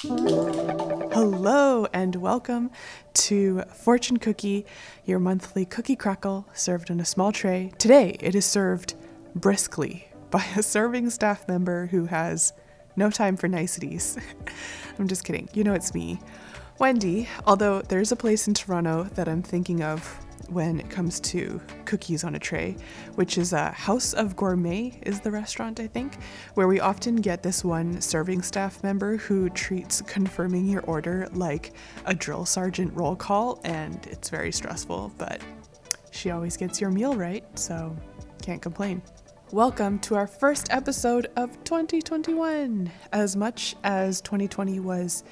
Hello and welcome to Fortune Cookie, your monthly cookie crackle served on a small tray. Today it is served briskly by a serving staff member who has no time for niceties. I'm just kidding. You know it's me, Wendy. Although there's a place in Toronto that I'm thinking of when it comes to cookies on a tray, which is a House of Gourmet, is the restaurant, I think, where we often get this one serving staff member who treats confirming your order like a drill sergeant roll call, and it's very stressful, but she always gets your meal right, so can't complain. Welcome to our first episode of 2021. As much as 2020 was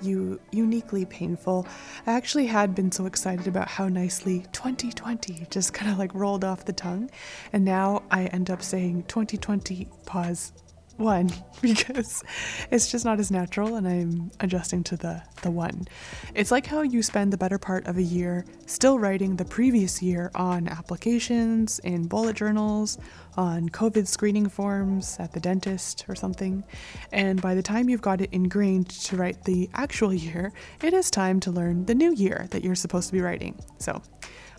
u- uniquely painful, I actually had been so excited about how nicely 2020 just kind of like rolled off the tongue. And now I end up saying 2020 pause one because it's just not as natural and I'm adjusting to the the one. It's like how you spend the better part of a year still writing the previous year on applications, in bullet journals, on COVID screening forms at the dentist or something. And by the time you've got it ingrained to write the actual year, it is time to learn the new year that you're supposed to be writing. So,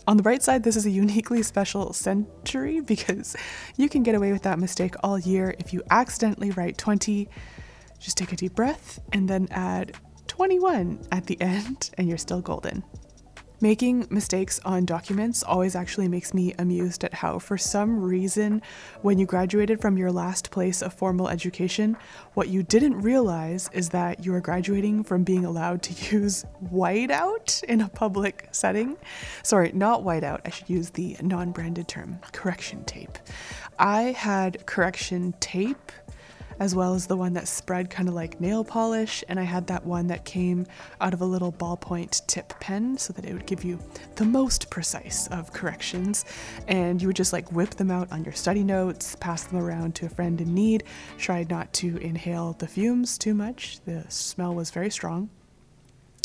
on the bright side, this is a uniquely special century because you can get away with that mistake all year if you accidentally write 20. Just take a deep breath and then add 21 at the end, and you're still golden. Making mistakes on documents always actually makes me amused at how, for some reason, when you graduated from your last place of formal education, what you didn't realize is that you are graduating from being allowed to use whiteout in a public setting. Sorry, not whiteout, I should use the non branded term correction tape. I had correction tape as well as the one that spread kind of like nail polish. And I had that one that came out of a little ballpoint tip pen so that it would give you the most precise of corrections. And you would just like whip them out on your study notes, pass them around to a friend in need. Try not to inhale the fumes too much, the smell was very strong.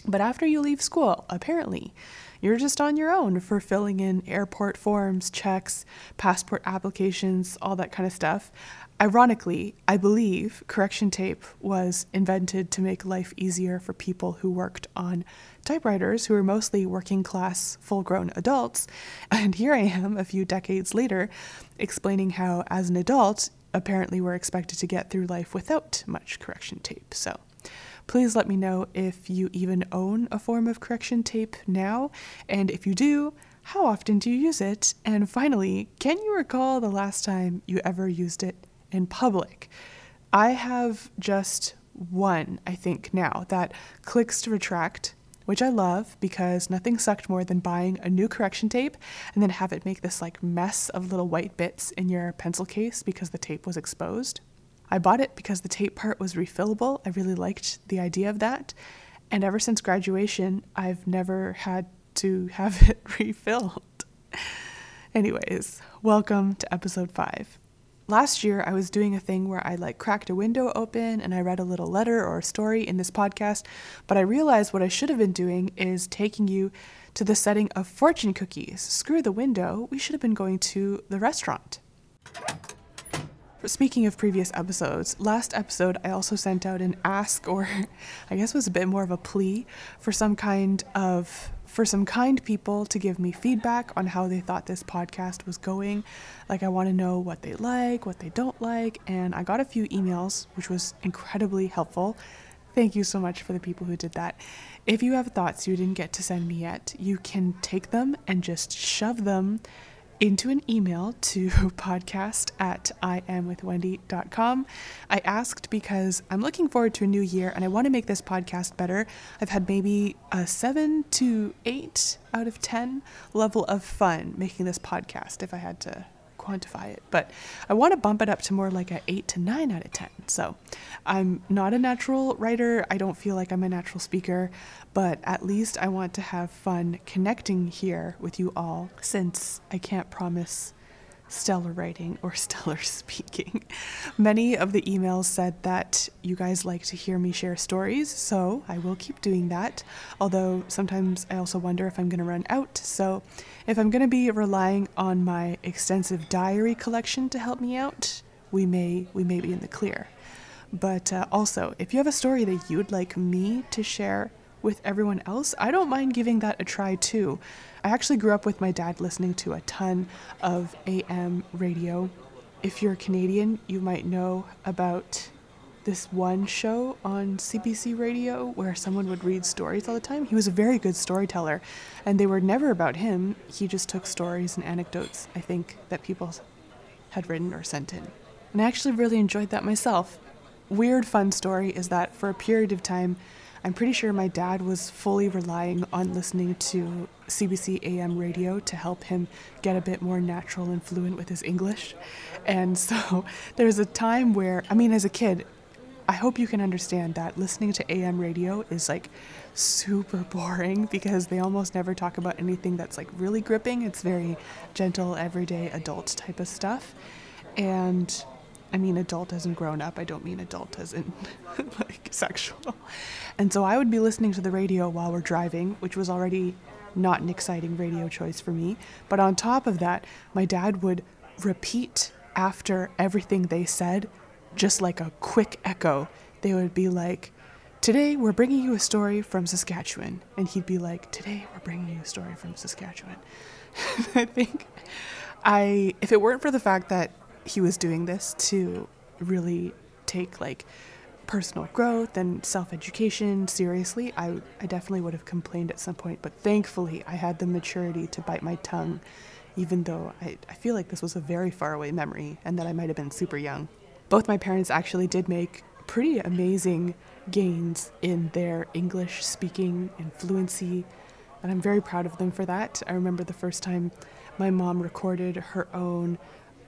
But after you leave school, apparently, you're just on your own for filling in airport forms, checks, passport applications, all that kind of stuff. Ironically, I believe correction tape was invented to make life easier for people who worked on typewriters, who were mostly working class, full grown adults. And here I am, a few decades later, explaining how, as an adult, apparently we're expected to get through life without much correction tape. So, please let me know if you even own a form of correction tape now, and if you do, how often do you use it? And finally, can you recall the last time you ever used it in public. I have just one, I think, now that clicks to retract, which I love because nothing sucked more than buying a new correction tape and then have it make this like mess of little white bits in your pencil case because the tape was exposed. I bought it because the tape part was refillable. I really liked the idea of that. And ever since graduation, I've never had to have it refilled. Anyways, welcome to episode 5 last year I was doing a thing where I like cracked a window open and I read a little letter or a story in this podcast, but I realized what I should have been doing is taking you to the setting of fortune cookies. Screw the window, we should have been going to the restaurant. Speaking of previous episodes, last episode I also sent out an ask, or I guess was a bit more of a plea, for some kind of for some kind people to give me feedback on how they thought this podcast was going. Like, I want to know what they like, what they don't like, and I got a few emails, which was incredibly helpful. Thank you so much for the people who did that. If you have thoughts you didn't get to send me yet, you can take them and just shove them into an email to podcast at iamwithwendy.com. I asked because I'm looking forward to a new year and I want to make this podcast better. I've had maybe a seven to eight out of 10 level of fun making this podcast if I had to quantify it, but I want to bump it up to more like a 8 to 9 out of 10. So I'm not a natural writer. I don't feel like I'm a natural speaker, but at least I want to have fun connecting here with you all since I can't promise stellar writing or stellar speaking. Many of the emails said that you guys like to hear me share stories, so I will keep doing that. Although sometimes I also wonder if I'm going to run out. So if I'm going to be relying on my extensive diary collection to help me out, we may we may be in the clear. But uh, also, if you have a story that you'd like me to share with everyone else, I don't mind giving that a try too. I actually grew up with my dad listening to a ton of AM radio. If you're Canadian, you might know about this one show on CBC radio where someone would read stories all the time. He was a very good storyteller, and they were never about him. He just took stories and anecdotes, I think, that people had written or sent in. And I actually really enjoyed that myself. Weird fun story is that for a period of time, I'm pretty sure my dad was fully relying on listening to CBC AM radio to help him get a bit more natural and fluent with his English. And so there was a time where, I mean, as a kid, I hope you can understand that listening to AM radio is like super boring because they almost never talk about anything that's like really gripping. It's very gentle, everyday adult type of stuff. And I mean adult as in grown up. I don't mean adult as in like sexual. And so I would be listening to the radio while we're driving, which was already not an exciting radio choice for me. But on top of that, my dad would repeat after everything they said just like a quick echo. They would be like, Today we're bringing you a story from Saskatchewan. And he'd be like, Today we're bringing you a story from Saskatchewan. I think I, if it weren't for the fact that he was doing this to really take like personal growth and self education seriously, I, I definitely would have complained at some point. But thankfully, I had the maturity to bite my tongue, even though I, I feel like this was a very far away memory and that I might have been super young both my parents actually did make pretty amazing gains in their English speaking and fluency, and I'm very proud of them for that. I remember the first time my mom recorded her own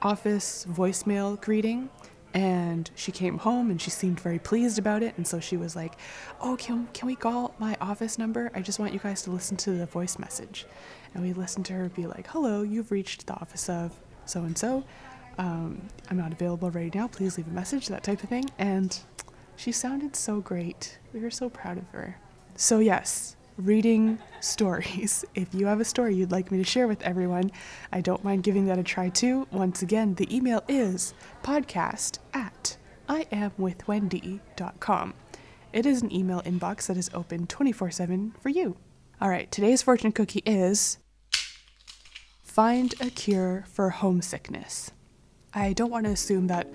office voicemail greeting and she came home and she seemed very pleased about it and so she was like oh can, can we call my office number i just want you guys to listen to the voice message and we listened to her be like hello you've reached the office of so and so I'm not available right now. Please leave a message, that type of thing. And she sounded so great. We were so proud of her. So, yes, reading stories. If you have a story you'd like me to share with everyone, I don't mind giving that a try too. Once again, the email is podcast at iamwithwendy.com. It is an email inbox that is open 24 7 for you. All right, today's fortune cookie is Find a cure for homesickness. I don't want to assume that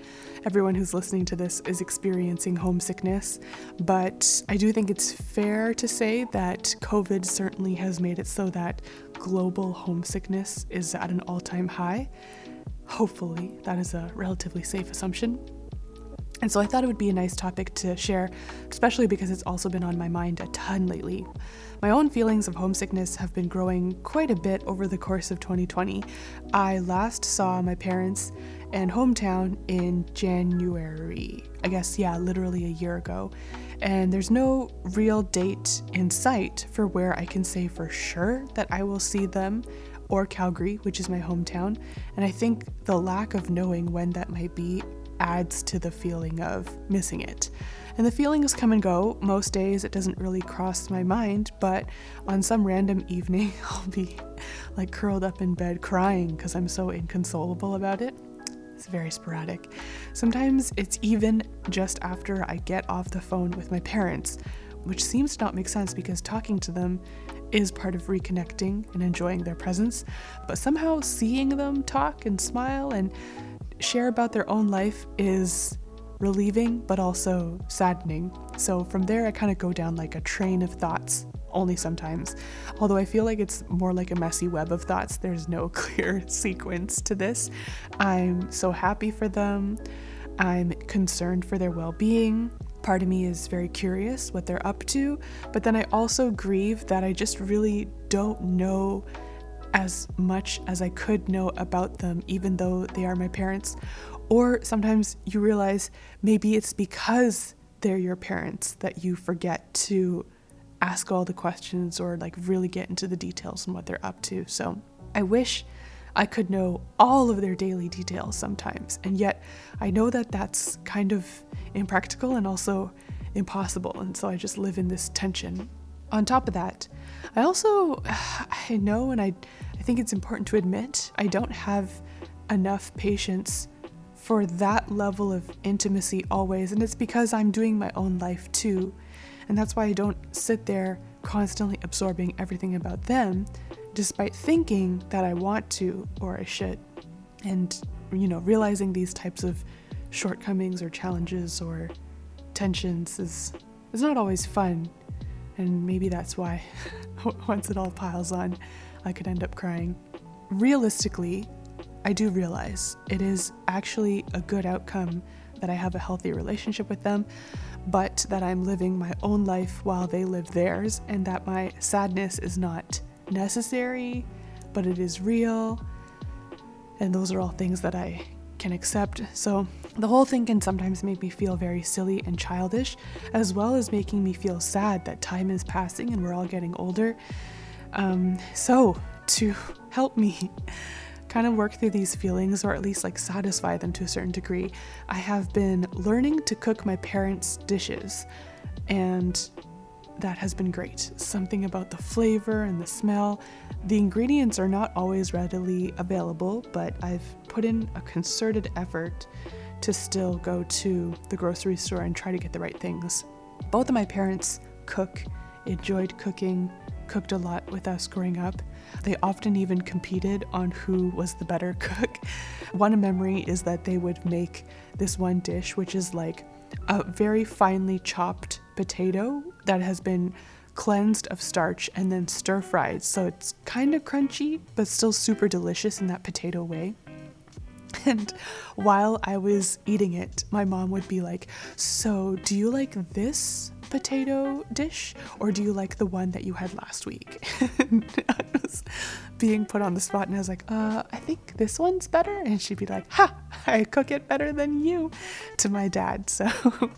everyone who's listening to this is experiencing homesickness, but I do think it's fair to say that COVID certainly has made it so that global homesickness is at an all time high. Hopefully, that is a relatively safe assumption. And so I thought it would be a nice topic to share, especially because it's also been on my mind a ton lately. My own feelings of homesickness have been growing quite a bit over the course of 2020. I last saw my parents and hometown in January. I guess, yeah, literally a year ago. And there's no real date in sight for where I can say for sure that I will see them or Calgary, which is my hometown. And I think the lack of knowing when that might be adds to the feeling of missing it. And the feelings come and go. Most days it doesn't really cross my mind, but on some random evening, I'll be like curled up in bed crying because I'm so inconsolable about it. It's very sporadic. Sometimes it's even just after I get off the phone with my parents, which seems to not make sense because talking to them is part of reconnecting and enjoying their presence. But somehow seeing them talk and smile and share about their own life is relieving but also saddening. So from there, I kind of go down like a train of thoughts only sometimes. Although I feel like it's more like a messy web of thoughts, there's no clear sequence to this. I'm so happy for them. I'm concerned for their well being. Part of me is very curious what they're up to, but then I also grieve that I just really don't know as much as I could know about them, even though they are my parents. Or sometimes you realize maybe it's because they're your parents that you forget to ask all the questions or like really get into the details and what they're up to. So I wish I could know all of their daily details sometimes. And yet I know that that's kind of impractical and also impossible. And so I just live in this tension. On top of that, I also I know and I I think it's important to admit I don't have enough patience for that level of intimacy always. And it's because I'm doing my own life too. And that's why I don't sit there constantly absorbing everything about them, despite thinking that I want to or I should. And, you know, realizing these types of shortcomings or challenges or tensions is, is not always fun. And maybe that's why, once it all piles on, I could end up crying. Realistically, I do realize it is actually a good outcome that I have a healthy relationship with them, but that I'm living my own life while they live theirs, and that my sadness is not necessary, but it is real. And those are all things that I can accept. So the whole thing can sometimes make me feel very silly and childish, as well as making me feel sad that time is passing and we're all getting older. Um, so, to help me kind of work through these feelings or at least like satisfy them to a certain degree, I have been learning to cook my parents' dishes. And that has been great. Something about the flavor and the smell. The ingredients are not always readily available, but I've put in a concerted effort to still go to the grocery store and try to get the right things. Both of my parents cook, enjoyed cooking, cooked a lot with us growing up. They often even competed on who was the better cook. One memory is that they would make this one dish, which is like a very finely chopped potato that has been cleansed of starch and then stir fried. So it's kind of crunchy, but still super delicious in that potato way. And while I was eating it, my mom would be like, So, do you like this potato dish or do you like the one that you had last week? I was being put on the spot and I was like, uh, I think this one's better. And she'd be like, Ha, I cook it better than you to my dad. So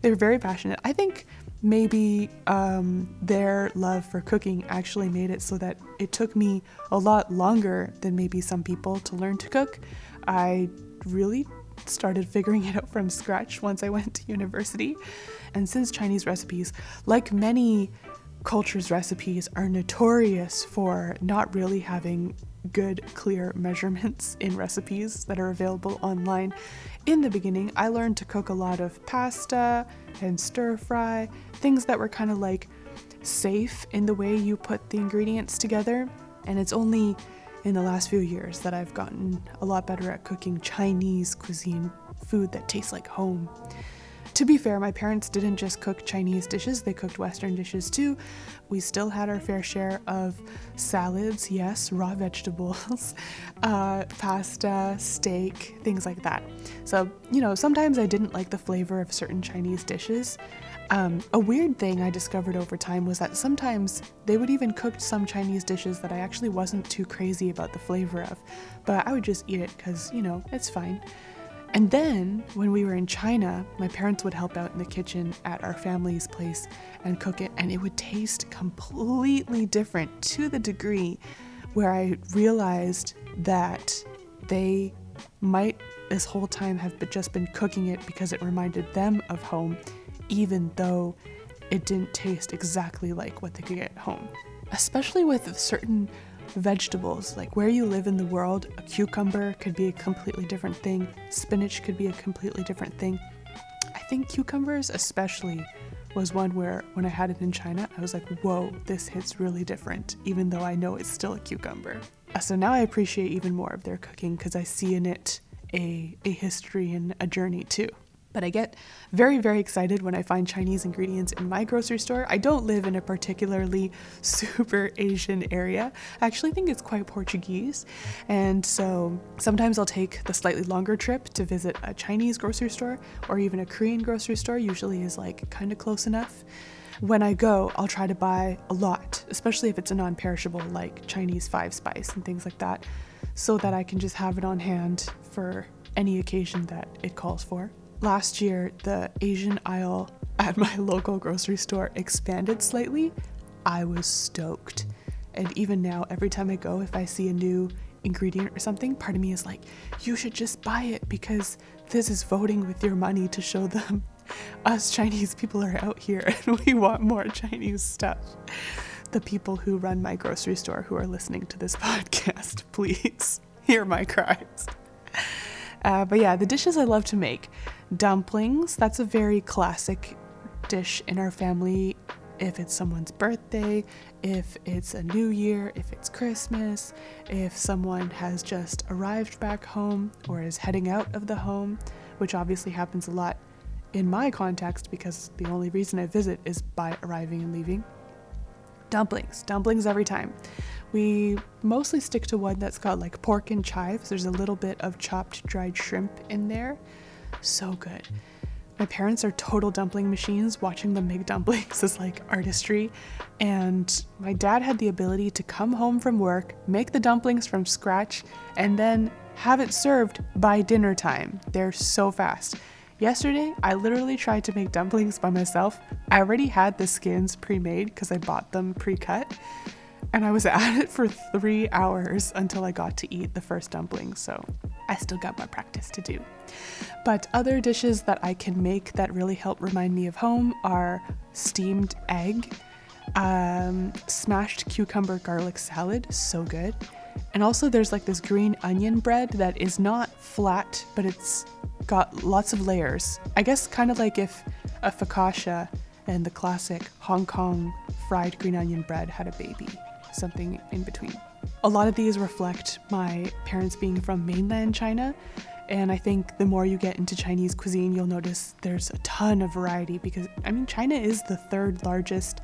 they're very passionate. I think maybe um, their love for cooking actually made it so that it took me a lot longer than maybe some people to learn to cook. I really started figuring it out from scratch once I went to university. And since Chinese recipes, like many cultures' recipes, are notorious for not really having good, clear measurements in recipes that are available online. In the beginning, I learned to cook a lot of pasta and stir fry, things that were kind of like safe in the way you put the ingredients together. And it's only in the last few years that I've gotten a lot better at cooking Chinese cuisine, food that tastes like home. To be fair, my parents didn't just cook Chinese dishes, they cooked Western dishes too. We still had our fair share of salads, yes, raw vegetables, uh, pasta, steak, things like that. So, you know, sometimes I didn't like the flavor of certain Chinese dishes. Um, a weird thing I discovered over time was that sometimes they would even cook some Chinese dishes that I actually wasn't too crazy about the flavor of, but I would just eat it because, you know, it's fine. And then, when we were in China, my parents would help out in the kitchen at our family's place and cook it, and it would taste completely different to the degree where I realized that they might this whole time have just been cooking it because it reminded them of home, even though it didn't taste exactly like what they could get at home. Especially with certain vegetables. Like where you live in the world, a cucumber could be a completely different thing, spinach could be a completely different thing. I think cucumbers, especially, was one where when I had it in China, I was like, whoa, this hits really different, even though I know it's still a cucumber. Uh, so now I appreciate even more of their cooking because I see in it a, a history and a journey too. But I get very, very excited when I find Chinese ingredients in my grocery store. I don't live in a particularly super Asian area. I actually think it's quite Portuguese. And so sometimes I'll take the slightly longer trip to visit a Chinese grocery store or even a Korean grocery store, usually is like kind of close enough. When I go, I'll try to buy a lot, especially if it's a non perishable like Chinese five spice and things like that, so that I can just have it on hand for any occasion that it calls for last year the Asian aisle at my local grocery store expanded slightly, I was stoked. And even now, every time I go, if I see a new ingredient or something, part of me is like, you should just buy it because this is voting with your money to show them us Chinese people are out here and we want more Chinese stuff. The people who run my grocery store who are listening to this podcast, please hear my cries. Uh, but yeah, the dishes I love to make dumplings, that's a very classic dish in our family. If it's someone's birthday, if it's a new year, if it's Christmas, if someone has just arrived back home or is heading out of the home, which obviously happens a lot in my context because the only reason I visit is by arriving and leaving. Dumplings, dumplings every time. We mostly stick to one that's got like pork and chives. There's a little bit of chopped dried shrimp in there. So good. My parents are total dumpling machines. Watching them make dumplings is like artistry. And my dad had the ability to come home from work, make the dumplings from scratch, and then have it served by dinner time. They're so fast. Yesterday, I literally tried to make dumplings by myself. I already had the skins pre made because I bought them pre cut. And I was at it for three hours until I got to eat the first dumpling, so I still got my practice to do. But other dishes that I can make that really help remind me of home are steamed egg, um, smashed cucumber garlic salad, so good. And also, there's like this green onion bread that is not flat, but it's got lots of layers. I guess kind of like if a focaccia and the classic Hong Kong fried green onion bread had a baby, something in between. A lot of these reflect my parents being from mainland China, and I think the more you get into Chinese cuisine, you'll notice there's a ton of variety because, I mean, China is the third largest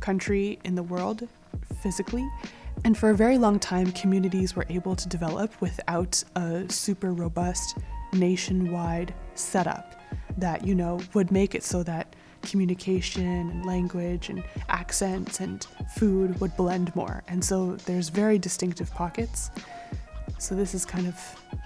country in the world physically. And for a very long time, communities were able to develop without a super robust nationwide setup that, you know, would make it so that communication and language and accents and food would blend more. And so there's very distinctive pockets. So this is kind of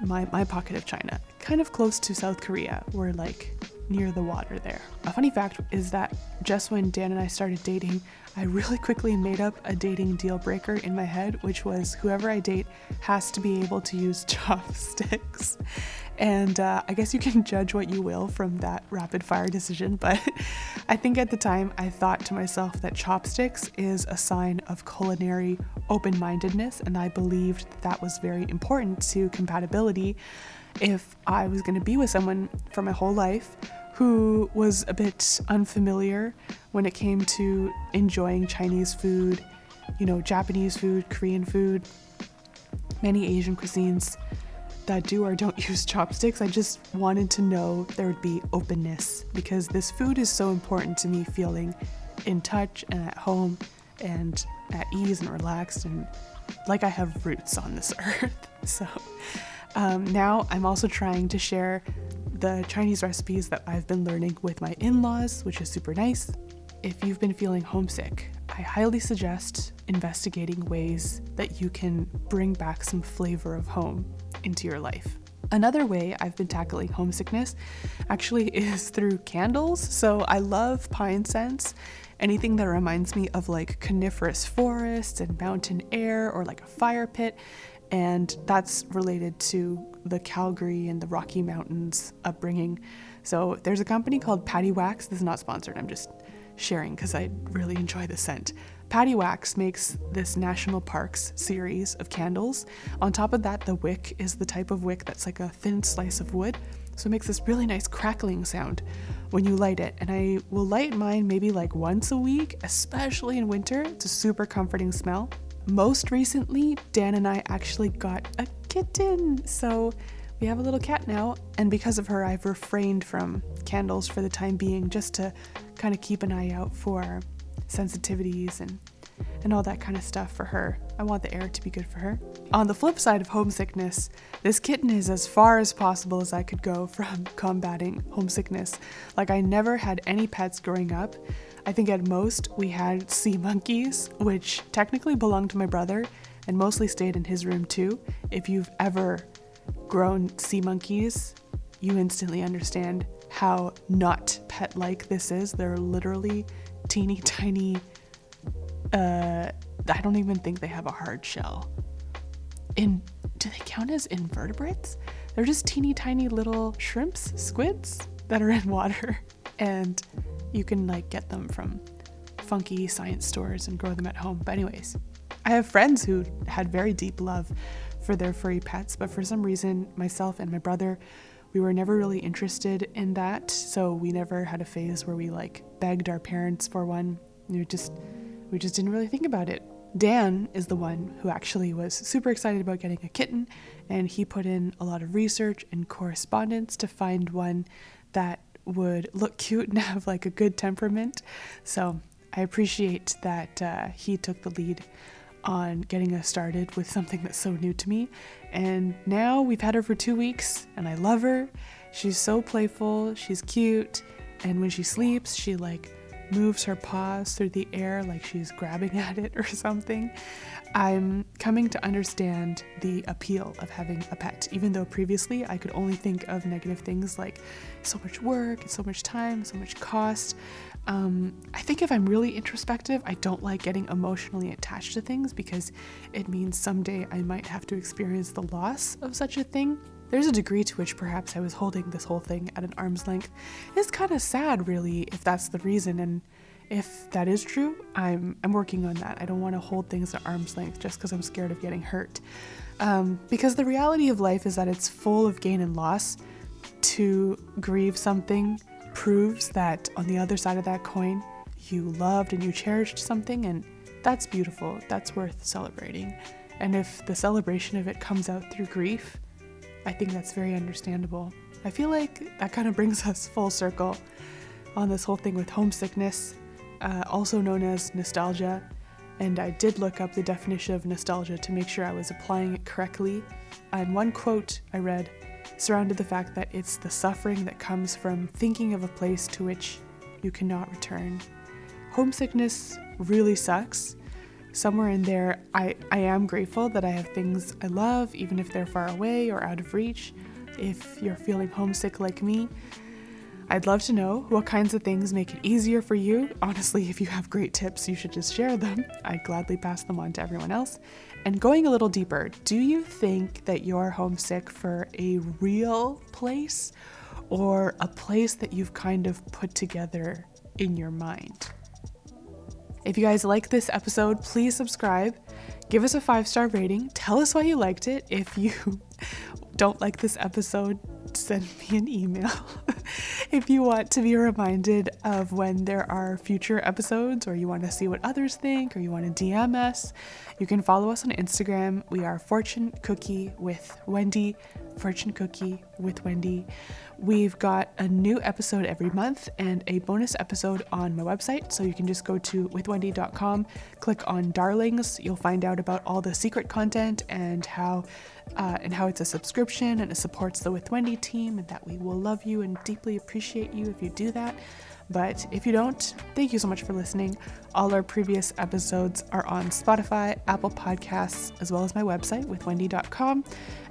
my, my pocket of China, kind of close to South Korea. We're like near the water there. A funny fact is that just when Dan and I started dating, I really quickly made up a dating deal breaker in my head, which was whoever I date has to be able to use chopsticks. And uh, I guess you can judge what you will from that rapid fire decision, but I think at the time I thought to myself that chopsticks is a sign of culinary open mindedness, and I believed that, that was very important to compatibility if I was going to be with someone for my whole life who was a bit unfamiliar when it came to enjoying Chinese food, you know, Japanese food, Korean food, many Asian cuisines that do or don't use chopsticks. I just wanted to know there would be openness because this food is so important to me feeling in touch and at home and at ease and relaxed and like I have roots on this earth. So um, now I'm also trying to share the Chinese recipes that I've been learning with my in laws, which is super nice. If you've been feeling homesick, I highly suggest investigating ways that you can bring back some flavor of home into your life. Another way I've been tackling homesickness actually is through candles. So I love pine scents, anything that reminds me of like coniferous forests and mountain air or like a fire pit. And that's related to the Calgary and the Rocky Mountains upbringing. So there's a company called Paddywax. This is not sponsored, I'm just sharing because I really enjoy the scent. Paddywax makes this national parks series of candles. On top of that, the wick is the type of wick that's like a thin slice of wood. So it makes this really nice crackling sound when you light it. And I will light mine maybe like once a week, especially in winter. It's a super comforting smell. Most recently, Dan and I actually got a kitten. So we have a little cat now, and because of her, I've refrained from candles for the time being just to kind of keep an eye out for sensitivities and and all that kind of stuff for her. I want the air to be good for her. On the flip side of homesickness, this kitten is as far as possible as I could go from combating homesickness. Like, I never had any pets growing up. I think at most we had sea monkeys, which technically belonged to my brother and mostly stayed in his room too. If you've ever grown sea monkeys, you instantly understand how not pet like this is. They're literally teeny tiny. Uh, I don't even think they have a hard shell. In do they count as invertebrates? They're just teeny tiny little shrimps, squids that are in water, and you can like get them from funky science stores and grow them at home. But anyways, I have friends who had very deep love for their furry pets, but for some reason, myself and my brother, we were never really interested in that. So we never had a phase where we like begged our parents for one. We just we just didn't really think about it. Dan is the one who actually was super excited about getting a kitten, and he put in a lot of research and correspondence to find one that would look cute and have like a good temperament. So I appreciate that uh, he took the lead on getting us started with something that's so new to me. And now we've had her for two weeks, and I love her. She's so playful, she's cute, and when she sleeps, she like moves her paws through the air like she's grabbing at it or something. I'm coming to understand the appeal of having a pet, even though previously I could only think of negative things like so much work, so much time, so much cost. Um, I think if I'm really introspective, I don't like getting emotionally attached to things because it means someday I might have to experience the loss of such a thing. There's a degree to which perhaps I was holding this whole thing at an arm's length. It's kind of sad, really, if that's the reason. And if that is true, I'm I'm working on that. I don't want to hold things at arm's length just because I'm scared of getting hurt. Um, because the reality of life is that it's full of gain and loss. To grieve something proves that on the other side of that coin, you loved and you cherished something, and that's beautiful. That's worth celebrating. And if the celebration of it comes out through grief, I think that's very understandable. I feel like that kind of brings us full circle on this whole thing with homesickness, uh, also known as nostalgia. And I did look up the definition of nostalgia to make sure I was applying it correctly. And one quote I read surrounded the fact that it's the suffering that comes from thinking of a place to which you cannot return. Homesickness really sucks. Somewhere in there, I, I am grateful that I have things I love, even if they're far away or out of reach. If you're feeling homesick like me, I'd love to know what kinds of things make it easier for you. Honestly, if you have great tips, you should just share them. I'd gladly pass them on to everyone else. And going a little deeper, do you think that you're homesick for a real place or a place that you've kind of put together in your mind? If you guys like this episode, please subscribe, give us a five star rating, tell us why you liked it. If you don't like this episode, send me an email. if you want to be reminded of when there are future episodes, or you want to see what others think, or you want to DM us, you can follow us on Instagram. We are Fortune Cookie with Wendy. Fortune Cookie with Wendy. We've got a new episode every month and a bonus episode on my website. So you can just go to withwendy.com, click on Darlings. You'll find out about all the secret content and how uh, and how it's a subscription and it supports the With Wendy team, and that we will love you and deeply appreciate you if you do that. But if you don't, thank you so much for listening. All our previous episodes are on Spotify, Apple Podcasts, as well as my website, withwendy.com.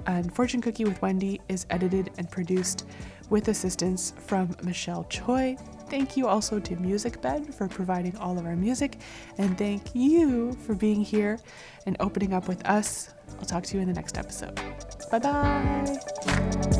And Fortune Cookie with Wendy is edited and produced with assistance from Michelle Choi. Thank you also to MusicBed for providing all of our music. And thank you for being here and opening up with us. I'll talk to you in the next episode. Bye bye.